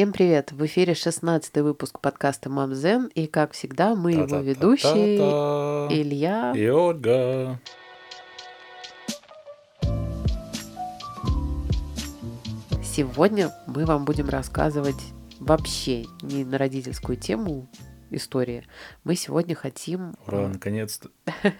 Всем привет! В эфире 16 выпуск подкаста Мамзен, и как всегда мы его ведущие Илья и Ольга. Сегодня мы вам будем рассказывать вообще не на родительскую тему истории. Мы сегодня хотим... Ура, наконец-то!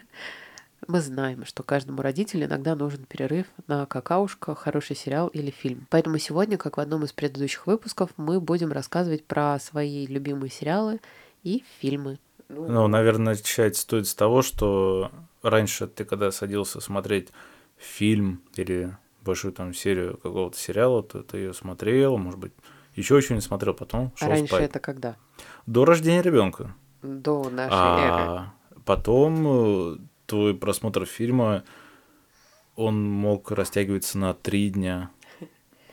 Мы знаем, что каждому родителю иногда нужен перерыв на какаушка, хороший сериал или фильм. Поэтому сегодня, как в одном из предыдущих выпусков, мы будем рассказывать про свои любимые сериалы и фильмы. Ну, ну наверное, начать стоит с того, что раньше ты, когда садился смотреть фильм или большую там серию какого-то сериала, то ты ее смотрел, может быть, еще что-нибудь смотрел, потом шел а раньше спать. это когда? До рождения ребенка. До нашей а эры. Потом э, твой просмотр фильма, он мог растягиваться на три дня.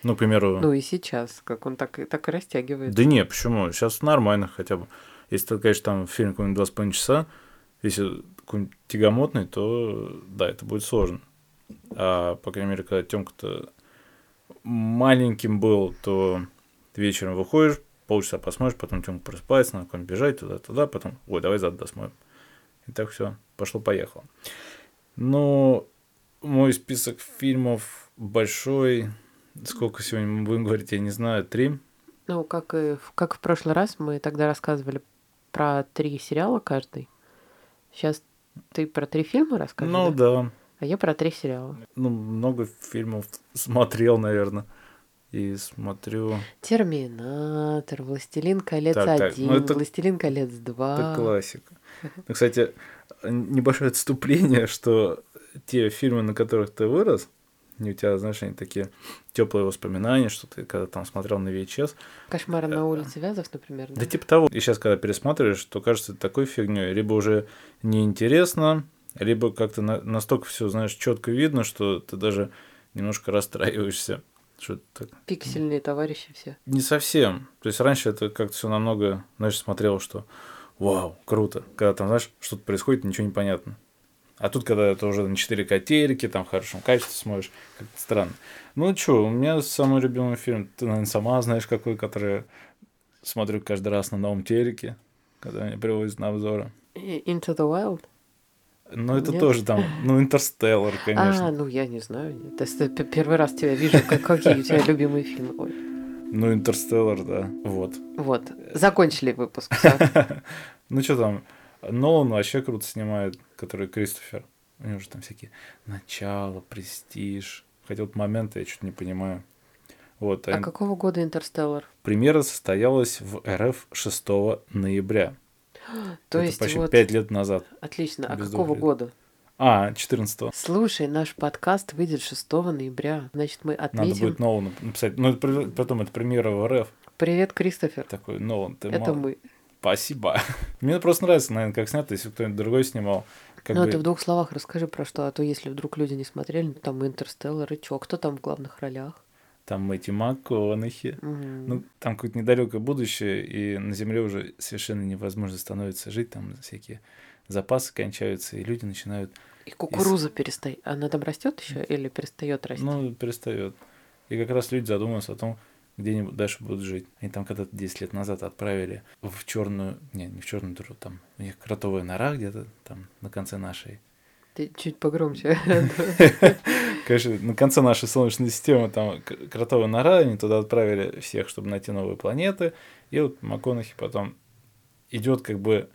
Ну, к примеру... Ну и сейчас, как он так, так и растягивается. Да не, почему? Сейчас нормально хотя бы. Если ты, конечно, там фильм какой-нибудь два с половиной часа, если какой-нибудь тягомотный, то да, это будет сложно. А, по крайней мере, когда Тёмка-то маленьким был, то ты вечером выходишь, полчаса посмотришь, потом Тёмка просыпается, надо куда-нибудь бежать туда-туда, потом, ой, давай зад досмотрим. И так все, пошло-поехало. Но мой список фильмов большой. Сколько сегодня мы будем говорить, я не знаю, три. Ну, как и как в прошлый раз мы тогда рассказывали про три сериала каждый. Сейчас ты про три фильма рассказывал? Ну да. А я про три сериала. Ну, много фильмов смотрел, наверное и смотрю... Терминатор, Властелин колец так, так. Ну, это... Властелин колец два. Это классика. Ну, кстати, небольшое отступление, что те фильмы, на которых ты вырос, у тебя, знаешь, они такие теплые воспоминания, что ты когда там смотрел на VHS. Кошмар на улице Вязов, например. Да? да типа того. И сейчас, когда пересматриваешь, то кажется такой фигней. Либо уже неинтересно, либо как-то на, настолько все, знаешь, четко видно, что ты даже немножко расстраиваешься. Что так? Пиксельные товарищи все. Не совсем. То есть раньше это как-то все намного, знаешь, смотрел, что вау, круто. Когда там, знаешь, что-то происходит, ничего не понятно. А тут, когда это уже на 4К телеке, там в хорошем качестве смотришь, как-то странно. Ну что, у меня самый любимый фильм, ты, наверное, сама знаешь какой, который смотрю каждый раз на новом телеке, когда меня привозят на обзоры. Into the Wild? Ну, это Нет? тоже там, ну, Интерстеллар, конечно. А, ну, я не знаю. То есть, первый раз тебя вижу, как, какие у тебя любимые фильмы. Ой. Ну, Интерстеллар, да, вот. Вот, закончили выпуск. Ну, что там, Нолан вообще круто снимает, который Кристофер. У него же там всякие начало, престиж. Хотя вот моменты я что-то не понимаю. Вот, а, а какого года Интерстеллар? Премьера состоялась в РФ 6 ноября. То Это есть почти вот... пять лет назад. Отлично. А какого лет. года? А, 14 Слушай, наш подкаст выйдет 6 ноября. Значит, мы отметим... Надо будет Нолану написать. Ну, это, потом это премьера в РФ. Привет, Кристофер. Такой, Нолан, ты Это мал... мы. Спасибо. Мне просто нравится, наверное, как снято, если кто-нибудь другой снимал. Как ну, бы... ты в двух словах расскажи про что, а то если вдруг люди не смотрели, то там Интерстеллар и чё, кто там в главных ролях? Там Мэтью МакКонахи. Mm-hmm. Ну, там какое-то недалекое будущее, и на Земле уже совершенно невозможно становится жить, там всякие запасы кончаются, и люди начинают... И кукуруза из... перестает. Она там растет еще или перестает расти? Ну, перестает. И как раз люди задумываются о том, где они дальше будут жить. Они там когда-то 10 лет назад отправили в черную, не, не в черную дыру, там у них кротовая нора где-то там на конце нашей. Ты чуть погромче. Конечно, на конце нашей Солнечной системы там кротовая нора, они туда отправили всех, чтобы найти новые планеты. И вот МакКонахи потом идет как бы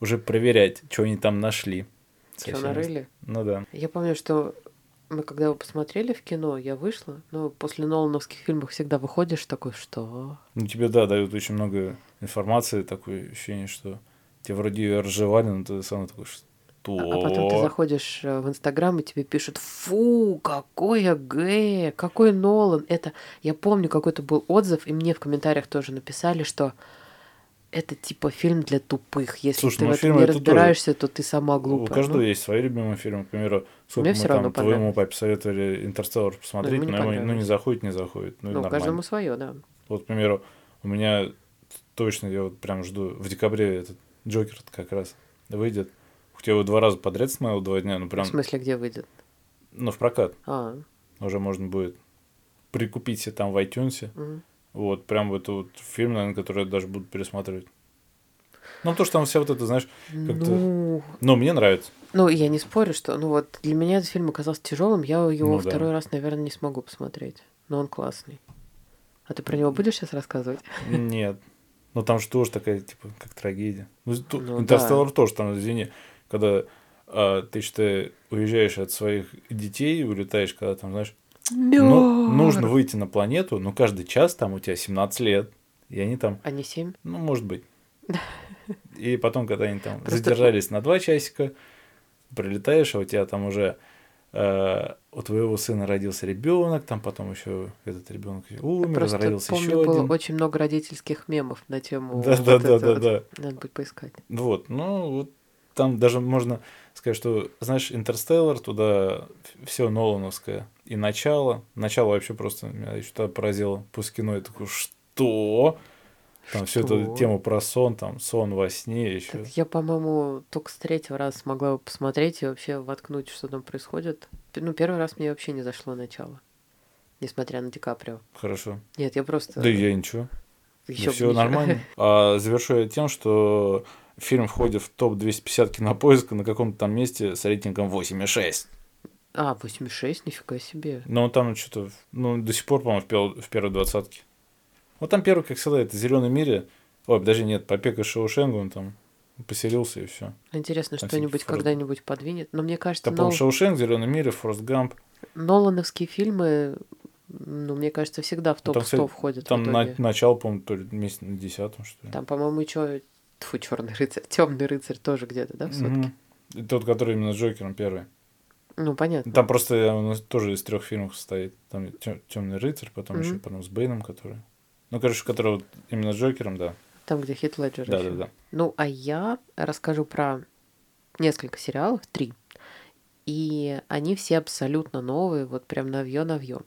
уже проверять, что они там нашли. Что нарыли? Ну да. Я помню, что мы когда его посмотрели в кино, я вышла, но после Нолановских фильмов всегда выходишь такой, что... Ну тебе, да, дают очень много информации, такое ощущение, что тебе вроде ее разжевали, но ты сам такой, что что? А потом ты заходишь э, в Инстаграм, и тебе пишут, фу, какой АГ, какой Нолан. Это, я помню, какой-то был отзыв, и мне в комментариях тоже написали, что это типа фильм для тупых. Если Слушай, ты ну, в этом не разбираешься, тоже... то ты сама глупая. У каждого ну? есть свои любимые фильмы. К примеру, сколько мне мы там твоему папе советовали Интерстеллар посмотреть, но ему ну, не заходит, не заходит. Ну, ну каждому свое, да. Вот, к примеру, у меня точно, я вот прям жду, в декабре этот Джокер как раз выйдет. Хотя его два раза подряд смотрел, два дня, ну прям... В смысле, где выйдет? Ну, в прокат. А. Уже можно будет прикупить себе там в iTunes. Угу. Вот, прям это вот фильм, наверное, который я даже буду пересматривать. Ну, то, что там вся вот это, знаешь, как-то... Ну... ну, мне нравится. Ну, я не спорю, что... Ну, вот для меня этот фильм оказался тяжелым, я его ну, второй да. раз, наверное, не смогу посмотреть. Но он классный. А ты про него будешь сейчас рассказывать? Нет. Ну, там же тоже такая, типа, как трагедия. Ну, ну Интерстеллар да. тоже там, извини, когда а, ты, считай, уезжаешь от своих детей, улетаешь, когда там, знаешь, ну, нужно выйти на планету, но каждый час там у тебя 17 лет, и они там... А не 7? Ну, может быть. И потом, когда они там Просто... задержались на два часика, прилетаешь, а у тебя там уже э, у твоего сына родился ребенок, там потом еще этот ребенок умер, Просто родился помню, еще было один. очень много родительских мемов на тему. Да, вот да, да, да, да. Надо будет поискать. Вот, ну вот там даже можно сказать, что, знаешь, Интерстеллар, туда все Нолановское. И начало. Начало вообще просто меня еще тогда поразило. После кино я такой, что? Там всю эту тему про сон, там сон во сне еще. Так я, по-моему, только с третьего раза смогла его посмотреть и вообще воткнуть, что там происходит. Ну, первый раз мне вообще не зашло начало. Несмотря на Ди Каприо. Хорошо. Нет, я просто... Да я ничего. Еще все нормально. А завершу я тем, что фильм входит в топ-250 кинопоиска на каком-то там месте с рейтингом 8,6. А, 8,6, нифига себе. Ну, там что-то, ну, до сих пор, по-моему, в, в первой двадцатке. Вот там первый, как всегда, это «Зеленый мире». Ой, даже нет, «Побег из Шоушенга», он там поселился и все. Интересно, что-нибудь Форд... когда-нибудь подвинет. Но мне кажется, там, Нол... Шоушенг, «Зеленый мире», «Форст Гамп». Нолановские фильмы, ну, мне кажется, всегда в топ-100 там, входят. Там на, начало, по-моему, то ли месяц на десятом, что ли. Там, по-моему, еще Фу, черный рыцарь. Темный рыцарь тоже где-то, да, в сотке? Mm-hmm. Тот, который именно с Джокером первый. Ну, понятно. Там просто он тоже из трех фильмов состоит. Там Темный рыцарь, потом mm-hmm. еще потом с Бэйном, который. Ну, короче, который вот именно с Джокером, да. Там, где Хит Леджер. Да, да, да. Ну, а я расскажу про несколько сериалов, три. И они все абсолютно новые, вот прям навье-навье.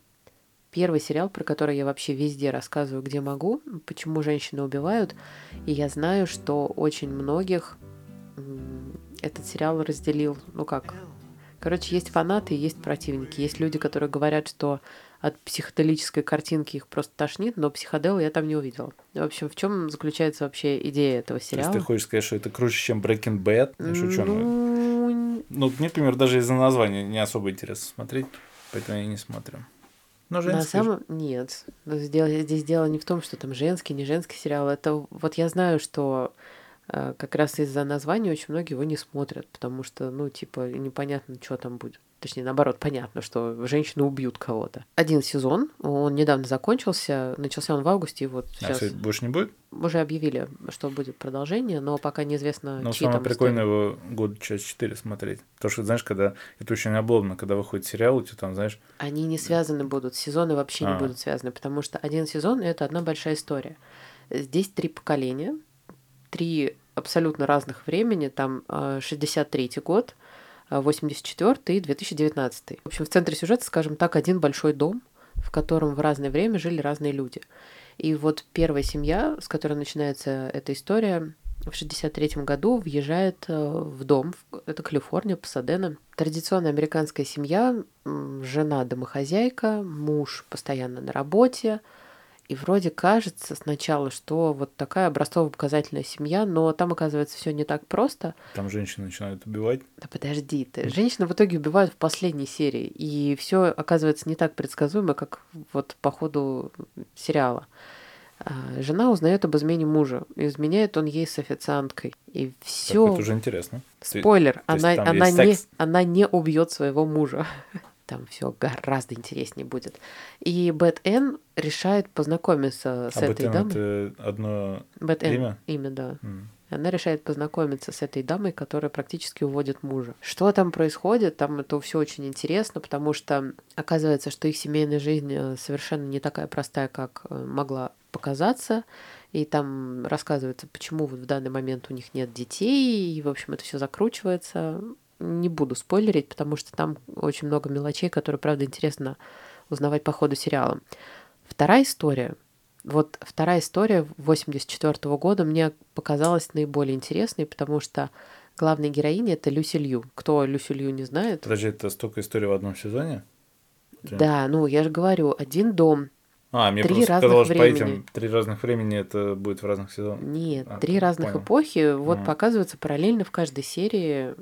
Первый сериал, про который я вообще везде рассказываю, где могу, почему женщины убивают. И я знаю, что очень многих этот сериал разделил, ну как, Короче, есть фанаты и есть противники. Есть люди, которые говорят, что от психоделической картинки их просто тошнит, но психодел я там не увидела. В общем, в чем заключается вообще идея этого сериала? То есть ты хочешь сказать, что это круче, чем Breaking Bad? Я шучу. Ну... ну, мне, например, даже из-за названия не особо интересно смотреть, поэтому я не смотрю. Но женский. На самом нет. Здесь дело не в том, что там женский, не женский сериал. Это вот я знаю, что э, как раз из-за названия очень многие его не смотрят, потому что, ну, типа, непонятно, что там будет. Точнее, наоборот, понятно, что женщины убьют кого-то. Один сезон, он недавно закончился, начался он в августе, и вот а сейчас... больше не будет? Уже объявили, что будет продолжение, но пока неизвестно, Но самое там прикольное его год через четыре смотреть. Потому что, знаешь, когда... Это очень обломно, когда выходит сериал, у тебя там, знаешь... Они не связаны будут, сезоны вообще а. не будут связаны, потому что один сезон — это одна большая история. Здесь три поколения, три абсолютно разных времени, там 63-й а, год, 84 и 2019. В общем, в центре сюжета, скажем так, один большой дом, в котором в разное время жили разные люди. И вот первая семья, с которой начинается эта история, в 63 году въезжает э, в дом, это Калифорния, Пасадена. Традиционная американская семья, жена домохозяйка, муж постоянно на работе, и вроде кажется сначала, что вот такая образцово-показательная семья, но там оказывается все не так просто. Там женщины начинают убивать. Да подожди ты. Женщины в итоге убивают в последней серии. И все оказывается не так предсказуемо, как вот по ходу сериала. А, жена узнает об измене мужа. Изменяет он ей с официанткой. И все. Это уже интересно. Спойлер, то она, она, не, она не убьет своего мужа там все гораздо интереснее будет. И Бет Энн решает познакомиться с а этой Бэт дамой. это одно Бэт имя? Имя, да. Mm. Она решает познакомиться с этой дамой, которая практически уводит мужа. Что там происходит? Там это все очень интересно, потому что оказывается, что их семейная жизнь э, совершенно не такая простая, как э, могла показаться. И там рассказывается, почему вот в данный момент у них нет детей, и, в общем, это все закручивается не буду спойлерить, потому что там очень много мелочей, которые, правда, интересно узнавать по ходу сериала. Вторая история. Вот вторая история 84 -го года мне показалась наиболее интересной, потому что главная героиня — это Люси Лью. Кто Люси Лью не знает? Подожди, это столько историй в одном сезоне? Да, ну я же говорю, один дом, А, мне три просто казалось, по времени. этим три разных времени это будет в разных сезонах. Нет, А, три разных понял. эпохи вот Ага. показываются параллельно в каждой серии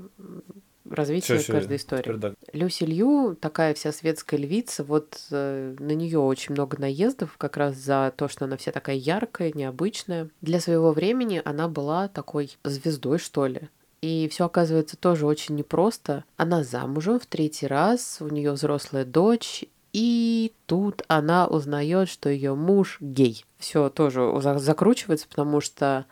развитие всё, каждой истории. теперь да. Люси Лью, такая вся светская львица, вот э, на нее очень много наездов, как раз за то, что она вся такая яркая, необычная. Для своего времени она была такой звездой, что ли. И все оказывается тоже очень непросто. Она замужем в третий раз, у нее взрослая дочь, и тут она узнает, что ее муж гей. Все тоже за- закручивается, потому что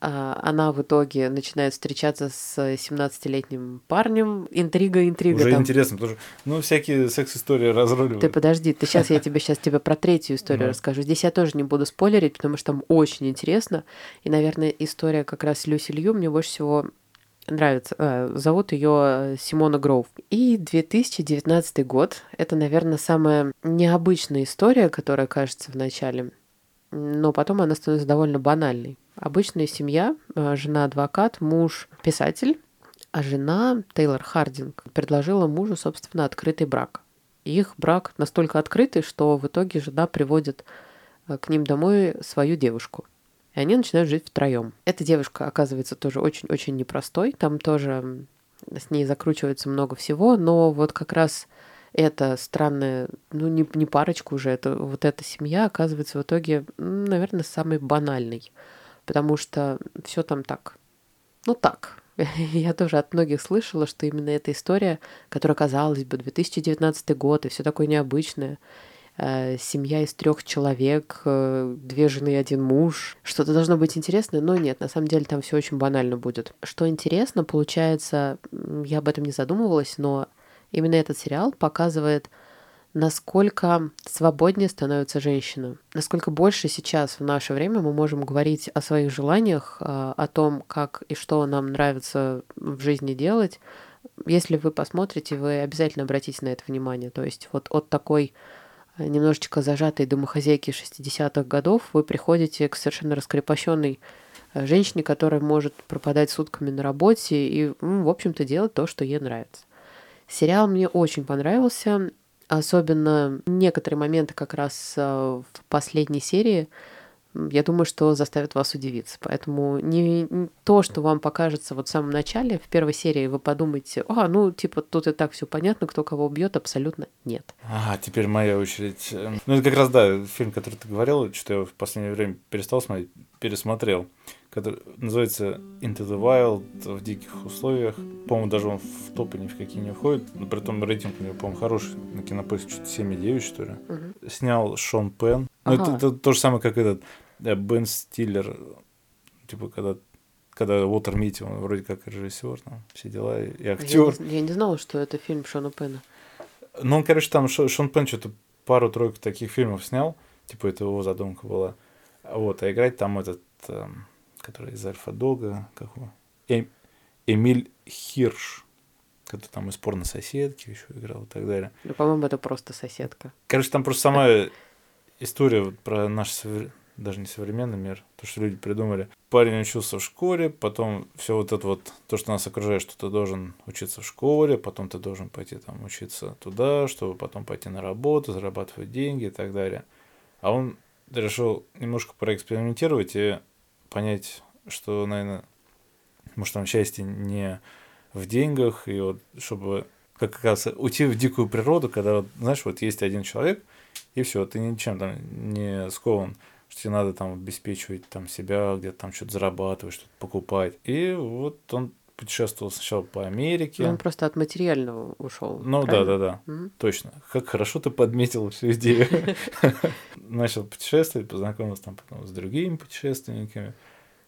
она в итоге начинает встречаться с 17-летним парнем. Интрига, интрига. Уже там. интересно, потому что, ну, всякие секс-истории разруливают. Ты подожди, ты сейчас я тебе сейчас тебе про третью историю расскажу. Здесь я тоже не буду спойлерить, потому что там очень интересно. И, наверное, история как раз Люси Лью мне больше всего нравится. А, зовут ее Симона Гроув. И 2019 год. Это, наверное, самая необычная история, которая кажется в начале. Но потом она становится довольно банальной. Обычная семья, а, жена адвокат, муж писатель, а жена Тейлор Хардинг предложила мужу, собственно, открытый брак. Их брак настолько открытый, что в итоге жена приводит э, к ним домой свою девушку. И они начинают жить втроем. Эта девушка оказывается тоже очень-очень непростой. Там тоже с ней закручивается много всего, но вот как раз эта странная, ну не, не парочка уже, это, вот эта семья оказывается в итоге, наверное, самой банальной. Потому что все там так. Ну так. Я тоже от многих слышала, что именно эта история, которая, казалось бы, 2019 год и все такое необычное, э, семья из трех человек, э, две жены и один муж. Что-то должно быть интересное, но нет, на самом деле там все очень банально будет. Что интересно, получается, я об этом не задумывалась, но именно этот сериал показывает, насколько свободнее становится женщина, насколько больше сейчас в наше время мы можем говорить о своих желаниях, а, о том, как и что нам нравится в жизни делать. Если вы посмотрите, вы обязательно обратите на это внимание. То есть вот от такой э, немножечко зажатой домохозяйки 60-х годов вы приходите к совершенно раскрепощенной э, женщине, которая может пропадать сутками на работе и, в общем-то, делать то, что ей нравится. Сериал мне очень понравился, особенно некоторые моменты как раз э, в последней серии, я думаю, что заставят вас удивиться. Поэтому не, не то, что вам покажется вот в самом начале, в первой серии вы подумаете, а, ну, типа, тут и так все понятно, кто кого убьет, абсолютно нет. А, теперь моя очередь. Эм, Ну, это как раз, да, фильм, который ты говорил, что я в последнее время перестал смотреть, пересмотрел, который называется Into the Wild в диких условиях. По-моему, даже он в топы ни в какие не входит, но при том рейтинг у него, по-моему, хороший, на кинопоиске что-то 7,9, что ли. Мгм. Снял Шон Пен. Ну, это, Ага. это то же самое, как этот э, Бен Стиллер, типа, когда когда Уотер Митти, он вроде как режиссер, там, все дела, и Я актер. не, я не знала, что это фильм Шона Пена. Ну, он, короче, там Шо- Шон Пен что-то пару-тройку таких фильмов снял. Типа, это его задумка была. Вот, а играть там этот, эм, который из Альфа Дога, как его? Эм- Эмиль Хирш, который там из порно-соседки еще играл и так далее. Ну, по-моему, это просто соседка. Короче, там просто сама история вот про наш совре- даже не современный мир, то, что люди придумали. Парень учился в школе, потом все вот это вот, то, что нас окружает, что ты должен учиться в школе, потом ты должен пойти там учиться туда, чтобы потом пойти на работу, зарабатывать деньги и так далее. А он решил немножко проэкспериментировать и понять, что, наверное, может, там счастье не в деньгах, и вот чтобы как оказывается, уйти в дикую природу, когда, вот, знаешь, вот есть один человек, и все, ты ничем там не скован, что тебе надо там обеспечивать там себя, где-то там что-то зарабатывать, что-то покупать. И вот он путешествовал сначала по Америке. Ну, он просто от материального ушел. Ну да, да, да, точно. Как хорошо ты подметил всю идею. Начал путешествовать, познакомился там потом с другими путешественниками.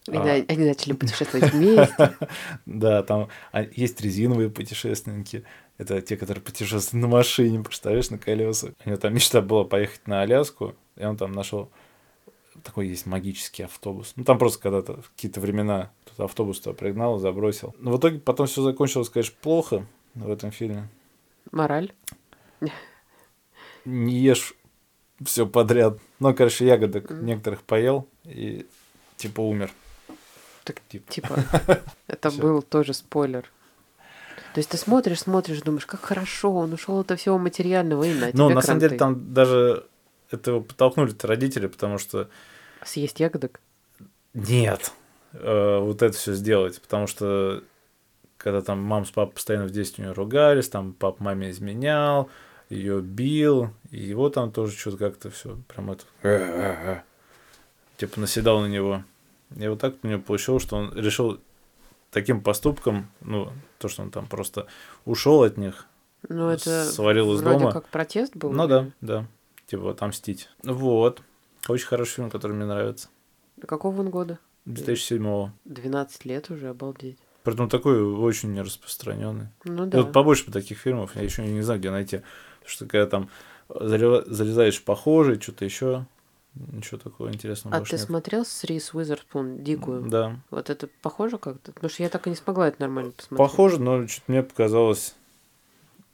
И А. они начали путешествовать вместе. Да, там а, есть резиновые путешественники. Это те, которые путешествуют на машине, представляешь, на колесах. У него там мечта была поехать на Аляску, и он там нашел такой есть магический автобус. Ну, там просто когда-то в какие-то времена кто-то автобус туда пригнал, забросил. Но в итоге потом все закончилось, конечно, плохо в этом фильме. Мораль. Не ешь все подряд. Ну, короче, ягодок Мгм. некоторых поел и типа умер. Так, Типа. Типа, это был тоже спойлер. То есть ты смотришь, смотришь, думаешь, как хорошо, он ушел от всего материального и на Ну, на самом деле, там даже это его подтолкнули родители, потому что... Съесть ягодок? Нет. Э, вот это все сделать, потому что когда там мама с папой постоянно в детстве у нее ругались, там папа маме изменял, ее бил, и его там тоже что-то как-то все прям это типа наседал на него. И вот так у него получилось, что он решил таким поступком, ну, то, что он там просто ушел от них, ну, это свалил из вроде дома. как протест был? Ну да, да. Типа отомстить. Вот. Очень хороший фильм, который мне нравится. Какого он года? 2007-го. 12 лет уже, обалдеть. Притом такой очень распространенный. Ну да. И вот побольше бы таких фильмов, я еще не знаю, где найти. Потому что когда там залезаешь похожий, что-то еще, ничего такого интересного А ты нет. смотрел с Рис Уизерспун «Дикую»? Да. Вот это похоже как-то? Потому что я так и не смогла это нормально посмотреть. Похоже, но что-то мне показалось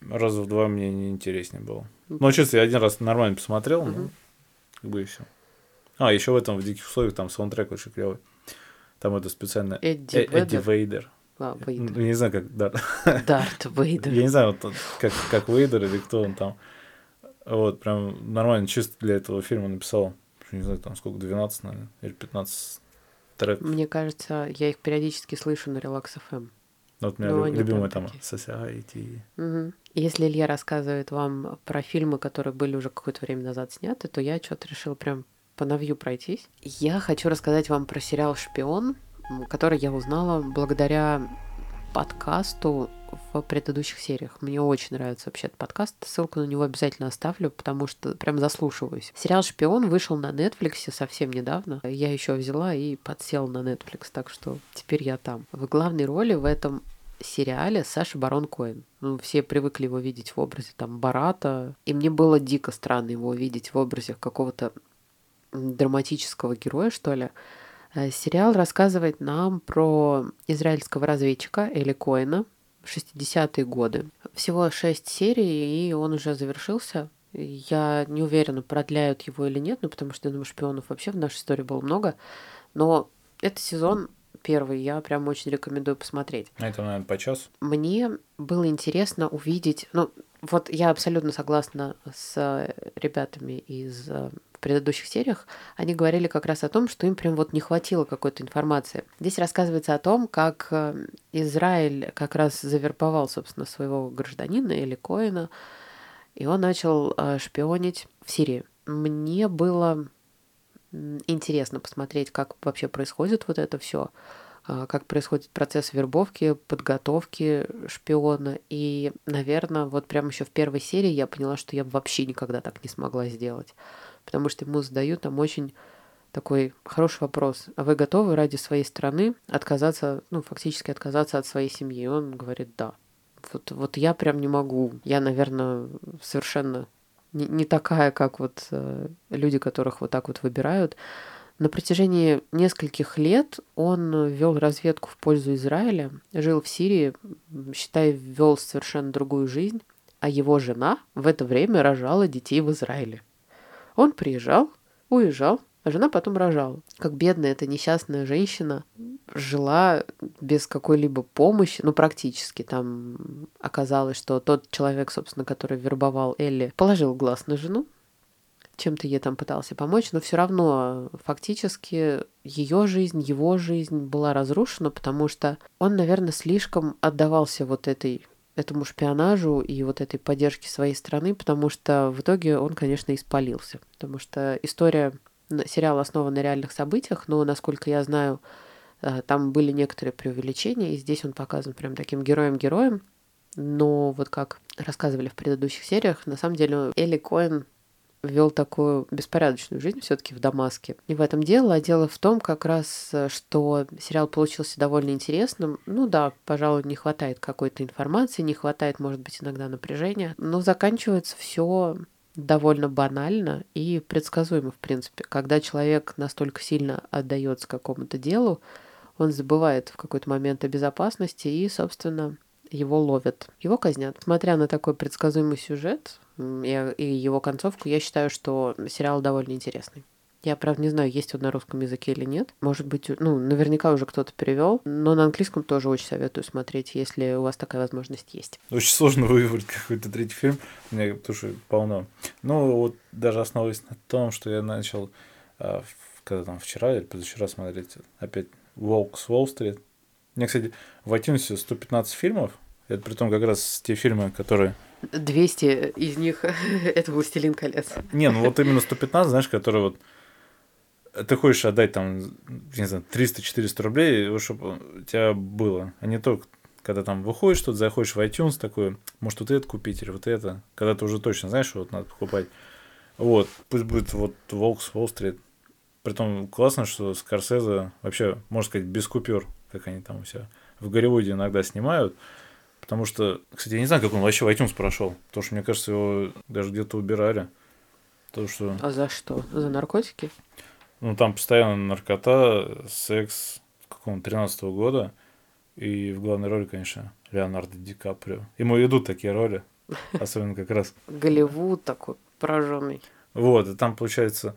раза в два мне не интереснее было. Ну, честно, я один раз нормально посмотрел, но как бы и все. А, еще в этом в диких условиях там саундтрек очень клевый. Там это специально Эдди, Э- Эдди? Вейдер. А, Ну, Вейдер. Я не знаю, как да. Дарт Вейдер. Я не знаю, вот как, как Вейдер или кто он там. Вот, прям нормально, чисто для этого фильма написал. Не знаю, там сколько, 12, наверное, или 15 треков. Мне кажется, я их периодически слышу на Relax FM. Вот у меня Ну, лю- они любимый прям там. Society. Мгм. Если Илья рассказывает вам про фильмы, которые были уже какое-то время назад сняты, то я что-то решила прям по новью пройтись. Я хочу рассказать вам про сериал «Шпион», который я узнала благодаря подкасту в предыдущих сериях. Мне очень нравится вообще этот подкаст. Ссылку на него обязательно оставлю, потому что прям заслушиваюсь. Сериал «Шпион» вышел на Netflix совсем недавно. Я еще взяла и подсела на Netflix, так что теперь я там. В главной роли в этом сериале Саша Барон Коэн. Ну, все привыкли его видеть в образе там Барата. И мне было дико странно его видеть в образе какого-то драматического героя, что ли. Э, Сериал рассказывает нам про израильского разведчика Эли Коэна 60-е годы. Всего шесть серий, и он уже завершился. Я не уверена, продляют его или нет, ну, потому что, я думаю, шпионов вообще в нашей истории было много. Но этот сезон первый я прям очень рекомендую посмотреть. А это, наверное, по часу. Мне было интересно увидеть, ну, вот я абсолютно согласна с э, ребятами из э, предыдущих сериях. Они говорили как раз о том, что им прям вот не хватило какой-то информации. Здесь рассказывается о том, как э, Израиль как раз завербовал, собственно, своего гражданина или Коина, и он начал э, шпионить в Сирии. Мне было интересно посмотреть, как вообще происходит вот это все, как происходит процесс вербовки, подготовки шпиона. И, наверное, вот прямо еще в первой серии я поняла, что я вообще никогда так не смогла сделать. Потому что ему задают там очень такой хороший вопрос. А вы готовы ради своей страны отказаться, ну, фактически отказаться от своей семьи? И он говорит, да. Вот, вот я прям не могу. Я, наверное, совершенно не, не такая, как вот э, люди, которых вот так вот выбирают. На протяжении нескольких лет он вел разведку в пользу Израиля, жил в Сирии, считай, вел совершенно другую жизнь, а его жена в это время рожала детей в Израиле. Он приезжал, уезжал, а жена потом рожала. Как бедная эта несчастная женщина жила без какой-либо помощи, ну, практически. Там оказалось, что тот человек, собственно, который вербовал Элли, положил глаз на жену, чем-то ей там пытался помочь, но все равно фактически ее жизнь, его жизнь была разрушена, потому что он, наверное, слишком отдавался вот этой этому шпионажу и вот этой поддержке своей страны, потому что в итоге он, конечно, испалился. Потому что история сериала основан на реальных событиях, но, насколько я знаю, э, там были некоторые преувеличения, и здесь он показан прям таким героем-героем. Но вот как рассказывали в предыдущих сериях, на самом деле Элли Коэн вел такую беспорядочную жизнь все-таки в Дамаске. Не в этом дело, а дело в том как раз, что сериал получился довольно интересным. Ну да, пожалуй, не хватает какой-то информации, не хватает, может быть, иногда напряжения, но заканчивается все довольно банально и предсказуемо, в принципе. Когда человек настолько сильно отдается какому-то делу, он забывает в какой-то момент о безопасности и, собственно, его ловят. Его казнят. Смотря на такой предсказуемый сюжет и, его концовку, я считаю, что сериал довольно интересный. Я, правда, не знаю, есть он на русском языке или нет. Может быть, ну, наверняка уже кто-то перевел, но на английском тоже очень советую смотреть, если у вас такая возможность есть. Очень сложно выбрать какой-то третий фильм, у меня тоже полно. Ну, вот даже основываясь на том, что я начал, а, когда там вчера или позавчера смотреть, опять «Волк с Уолл-стрит». Меня, кстати, в iTunes 115 фильмов, это при том как раз те фильмы, которые 200 из них это «Властелин колец». Не, ну вот именно 115, знаешь, которые вот ты хочешь отдать там, не знаю, 300-400 рублей, чтобы у тебя было, а не только когда там выходишь тут, заходишь в iTunes такой, может, вот это купить или вот это, когда ты уже точно знаешь, что вот надо покупать. Вот, пусть будет вот Волк с Уолл-стрит. Притом классно, что Скорсезе вообще, можно сказать, без купюр, как они там у себя в Голливуде иногда снимают. Потому что, кстати, я не знаю, как он вообще в iTunes прошел. Потому что, мне кажется, его даже где-то убирали. То, что... А за что? За наркотики? Ну, там постоянно наркота, секс какого-то 13 -го года. И в главной роли, конечно, Леонардо Ди Каприо. Ему идут такие роли. Особенно как раз... Голливуд такой пораженный. Вот, и там получается...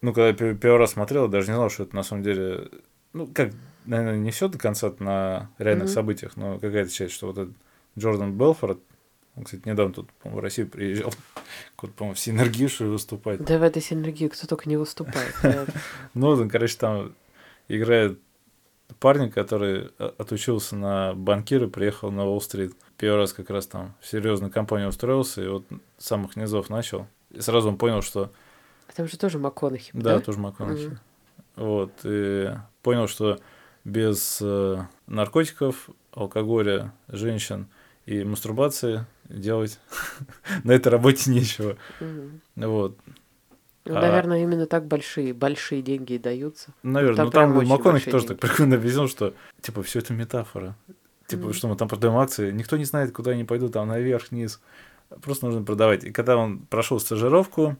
Ну, когда я первый раз смотрел, даже не знал, что это на самом деле... Ну, как, наверное, не все до конца на реальных mm-hmm. событиях, но какая-то часть, что вот этот Джордан Белфорд, он, кстати, недавно тут, в Россию приезжал, куда, по-моему, в синергию что выступать. Да в этой синергии кто только не выступает. Ну, короче, там играет парень, который отучился на банкира, приехал на Уолл-стрит. Первый раз как раз там в серьезную компанию устроился, и вот с самых низов начал. И сразу он понял, что... А там же тоже МакКонахи, да? Да, тоже МакКонахи. Вот, и понял, что без э, наркотиков, алкоголя, женщин и мастурбации делать на этой работе нечего. Вот. Ну, а... наверное, именно так большие, большие деньги и даются. Наверное, там ну там МакКонахи тоже так прикольно объяснил, что типа все это метафора. Типа, mm-hmm. что мы там продаем акции, никто не знает, куда они пойдут, там наверх, вниз. Просто нужно продавать. И когда он прошел стажировку,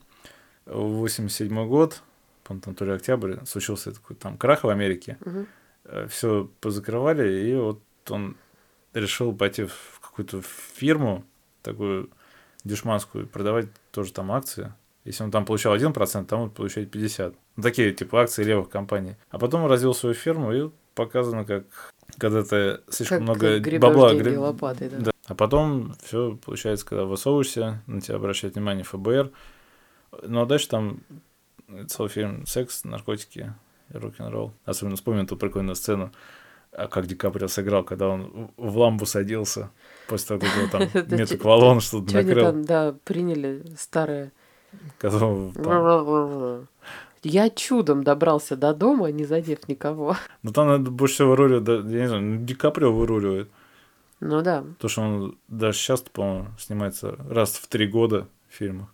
87 год, по-моему, то ли октябрь, случился такой там крах в Америке. Mm-hmm. Э, все позакрывали, и вот он решил пойти в какую-то фирму, такую дешманскую, продавать тоже там акции. Если он там получал 1%, там он получает 50%. Ну, такие типа акции левых компаний. А потом он развил свою фирму и показано, как когда ты слишком как, много бабла греб... лопатой, да. да. А потом все получается, когда высовываешься, на тебя обращает внимание ФБР. Ну а дальше там целый фильм секс, наркотики, рок-н-ролл. Особенно вспомнил ту прикольную сцену, а как Ди Каприо сыграл, когда он в ламбу садился после того, как его там метаквалон что-то накрыл. там, да, приняли старое. Я чудом добрался до дома, не задев никого. Ну там надо больше всего выруливать, я не знаю, Ди Каприо выруливает. Ну да. То, что он даже сейчас, по-моему, снимается раз в три года в фильмах.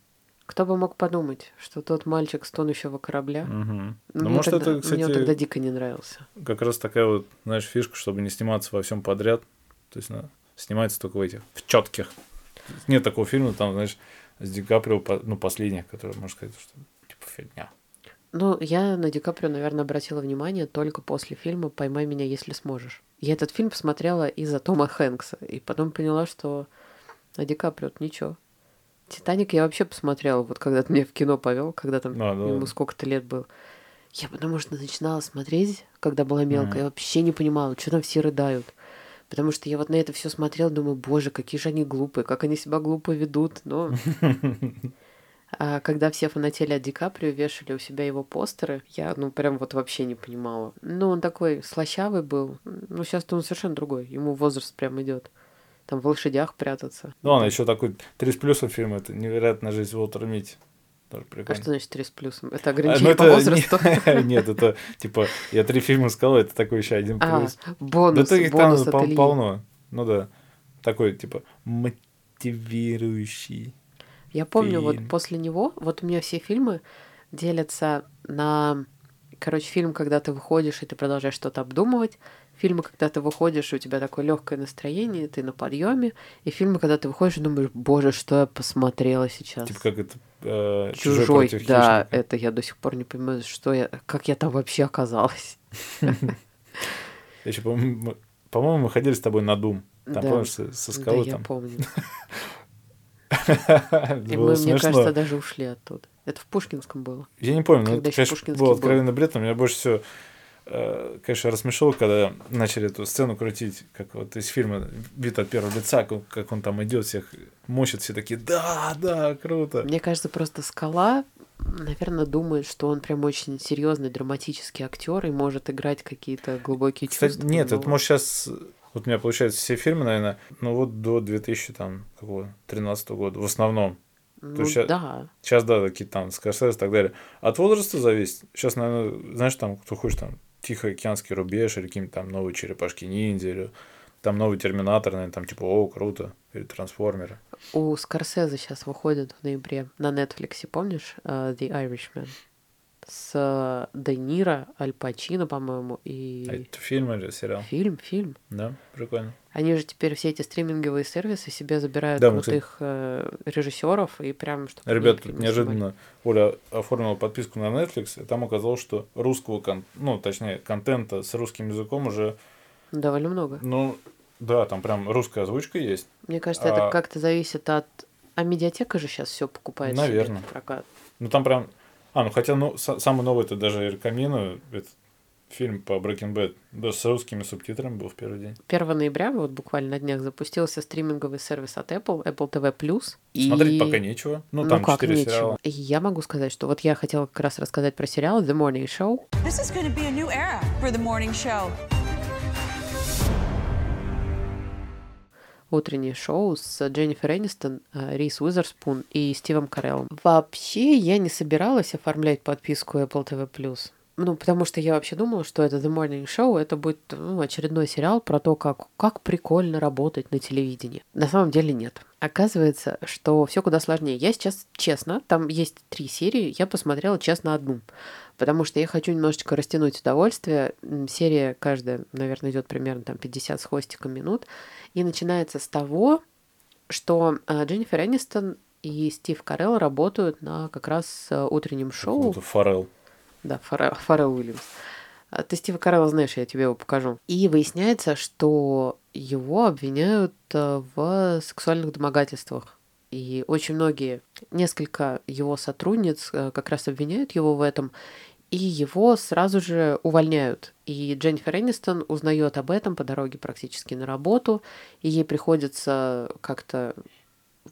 Кто бы мог подумать, что тот мальчик с тонущего корабля. Угу. Ну, мне может, тогда, это, кстати, мне тогда дико не нравился. Как раз такая вот, знаешь, фишка, чтобы не сниматься во всем подряд. То есть, ну, снимается только в этих, в четких. Нет такого фильма, там, знаешь, с Ди Каприо, ну, последних, который, можно сказать, что типа фигня. Ну, я на Ди Каприо, наверное, обратила внимание только после фильма «Поймай меня, если сможешь». Я этот фильм посмотрела из-за Тома Хэнкса, и потом поняла, что на Ди Каприо ничего. Титаник я вообще посмотрела, вот когда ты меня в кино повел, когда там а, да. ему сколько-то лет было. Я потому что начинала смотреть, когда была мелкая, mm. я вообще не понимала, что там все рыдают. Потому что я вот на это все смотрела, думаю, боже, какие же они глупые, как они себя глупо ведут. Но а когда все фанатели от Ди Каприо вешали у себя его постеры, я, ну, прям вот вообще не понимала. Ну, он такой слащавый был. Ну, сейчас-то он совершенно другой. Ему возраст прям идет там в лошадях прятаться. Ну, ладно, еще такой три с плюсом фильм, это невероятная жизнь Уолтера Митти. Тоже прикольно. А что значит три с плюсом? Это ограничение а, ну, это, по возрасту? Нет, это типа, я три фильма сказал, это такой еще один а, плюс. А, бонус, да, их бонус там полно. Ну да. Такой, типа, мотивирующий. Я помню, вот после него, вот у меня все фильмы делятся на... Короче, фильм, когда ты выходишь, и ты продолжаешь что-то обдумывать фильмы, когда ты выходишь, у тебя такое легкое настроение, ты на подъеме, и фильмы, когда ты выходишь и думаешь, боже, что я посмотрела сейчас. Типа как это э, чужой, чужой против да, хищника. это я до сих пор не понимаю, что я, как я там вообще оказалась. Еще, по-моему, мы ходили с тобой на Дум. Там, помнишь, со скалы да, я помню. И мы, мне кажется, даже ушли оттуда. Это в Пушкинском было. Я не помню, но это, конечно, был откровенно бред, но меня больше всего конечно, рассмешило, когда начали эту сцену крутить, как вот из фильма «Вид от первого лица», как он там идет, всех мочит, все такие «да, да, круто». Мне кажется, просто «Скала» наверное, думает, что он прям очень серьезный драматический актер и может играть какие-то глубокие Кстати, чувства. Нет, но... это может сейчас вот у меня получается все фильмы, наверное, ну вот до 2013 года в основном. Ну, То сейчас, да. Сейчас, да, какие-то там Скорсезе и так далее. От возраста зависит. Сейчас, наверное, знаешь, там, кто хочет, там, Тихоокеанский рубеж или какие-то там новые черепашки-ниндзя или там новый Терминатор, наверное, там типа, о, круто, или Трансформеры. У Скорсезе сейчас выходит в ноябре на Нетфликсе, помнишь, uh, The Irishman? С э, Де Ниро, Аль Пачино, по-моему, и... А это фильм или сериал? Фильм, фильм. Да, прикольно. Они же теперь все эти стриминговые сервисы себе забирают да, крутых. Э, режиссеров и прям чтобы Ребят, тут неожиданно Оля оформила подписку на Netflix, и там оказалось, что русского, кон... ну, точнее, контента с русским языком уже... Довольно много. Ну, да, там прям русская озвучка есть. Мне кажется, а... это как-то зависит от... А медиатека же сейчас все покупает Наверное. себе прокат. Ну, там прям а, ну хотя ну, самый новый это даже рекомендую. Это фильм по Breaking Bad. Да, с русскими субтитрами был в первый день. 1 ноября, вот буквально на днях, запустился стриминговый сервис от Apple, Apple TV+. Смотреть и... пока нечего. Ну, ну там как 4 нечего. сериала. Я могу сказать, что вот я хотела как раз рассказать про сериал The Morning Show. This is be a new era for The Morning Show. Утреннее шоу с Дженнифер Энистон, э, Рис Уизерспун и Стивом Кареллом. Вообще я не собиралась оформлять подписку Apple TV+. Ну, потому что я вообще думала, что это The Morning Show, это будет ну, очередной сериал про то, как, как прикольно работать на телевидении. На самом деле нет. Оказывается, что все куда сложнее. Я сейчас, честно, там есть три серии, я посмотрела честно одну потому что я хочу немножечко растянуть удовольствие. Серия каждая, наверное, идет примерно там 50 с хвостиком минут. И начинается с того, что э, Дженнифер Энистон и Стив Карелл работают на как раз э, утреннем шоу. Это Форел. Да, Форел, Форел Уильямс. А ты Стива Карелла знаешь, я тебе его покажу. И выясняется, что его обвиняют э, в сексуальных домогательствах. И очень многие, несколько его сотрудниц как раз обвиняют его в этом и его сразу же увольняют. И Дженнифер Энистон узнает об этом по дороге практически на работу, и ей приходится как-то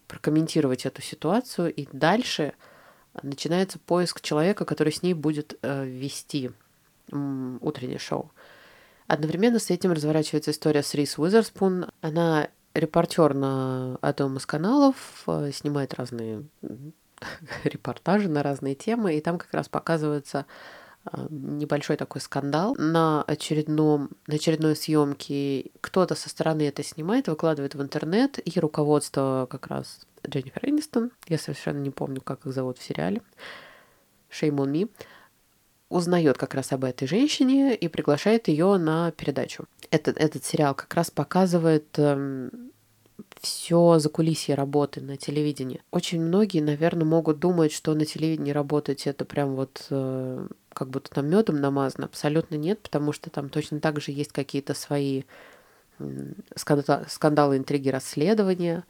прокомментировать эту ситуацию, и дальше начинается поиск человека, который с ней будет э, вести утреннее шоу. Одновременно с этим разворачивается история с Рис Уизерспун. Она репортер на одном из каналов, э, снимает разные репортажи на разные темы, и там как раз показывается небольшой такой скандал на очередном на очередной съемке кто-то со стороны это снимает выкладывает в интернет и руководство как раз Дженнифер Энистон я совершенно не помню как их зовут в сериале Shame on Me узнает как раз об этой женщине и приглашает ее на передачу. Этот, этот сериал как раз показывает эм, все за кулисье работы на телевидении. Очень многие, наверное, могут думать, что на телевидении работать это прям вот э, как будто там медом намазано. Абсолютно нет, потому что там точно так же есть какие-то свои скандалы, интриги, расследования.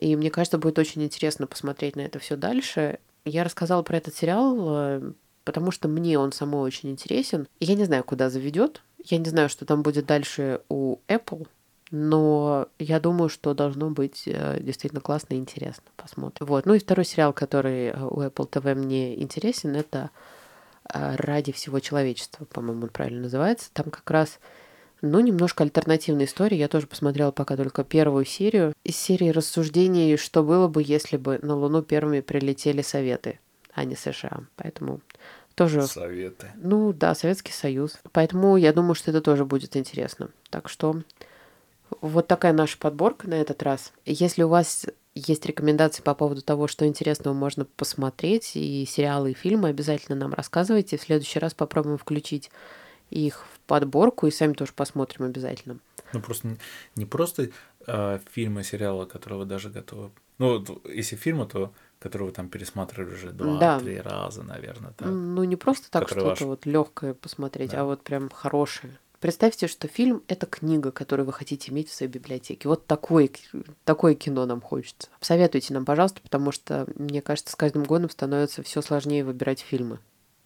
И мне кажется, будет очень интересно посмотреть на это все дальше. Я рассказала про этот сериал, э, потому что мне он самой очень интересен. Я не знаю, куда заведет. Я не знаю, что там будет дальше у Apple, но я думаю, что должно быть э, действительно классно и интересно. Посмотрим. Вот. Ну и второй сериал, который э, у Apple TV мне интересен, это «Ради всего человечества», по-моему, он правильно называется. Там как раз ну, немножко альтернативная история. Я тоже посмотрела пока только первую серию. Из серии рассуждений, что было бы, если бы на Луну первыми прилетели Советы, а не США. Поэтому тоже... Советы. Ну, да, Советский Союз. Поэтому я думаю, что это тоже будет интересно. Так что вот такая наша подборка на этот раз. Если у вас есть рекомендации по поводу того, что интересного можно посмотреть, и сериалы, и фильмы, обязательно нам рассказывайте. В следующий раз попробуем включить их в подборку, и сами тоже посмотрим обязательно. Ну, просто не просто э, фильмы, сериалы, которые вы даже готовы... Ну, если фильмы, то которые вы там пересматривали уже два-три да. раза, наверное. Так, ну, не просто так что-то ваш... вот легкое посмотреть, да. а вот прям хорошее Представьте, что фильм — это книга, которую вы хотите иметь в своей библиотеке. Вот такое, такое кино нам хочется. Советуйте нам, пожалуйста, потому что, мне кажется, с каждым годом становится все сложнее выбирать фильмы.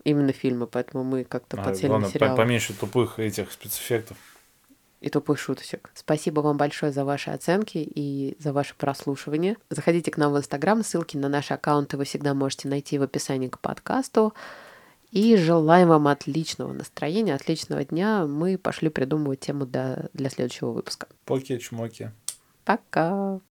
Именно фильмы, поэтому мы как-то а, подсели главное, на сериалы. поменьше тупых этих спецэффектов. И тупых шуточек. Спасибо вам большое за ваши оценки и за ваше прослушивание. Заходите к нам в Инстаграм, ссылки на наши аккаунты вы всегда можете найти в описании к подкасту. И желаем вам отличного настроения, отличного дня. Мы пошли придумывать тему для, для следующего выпуска. Поки-чмоки. Пока.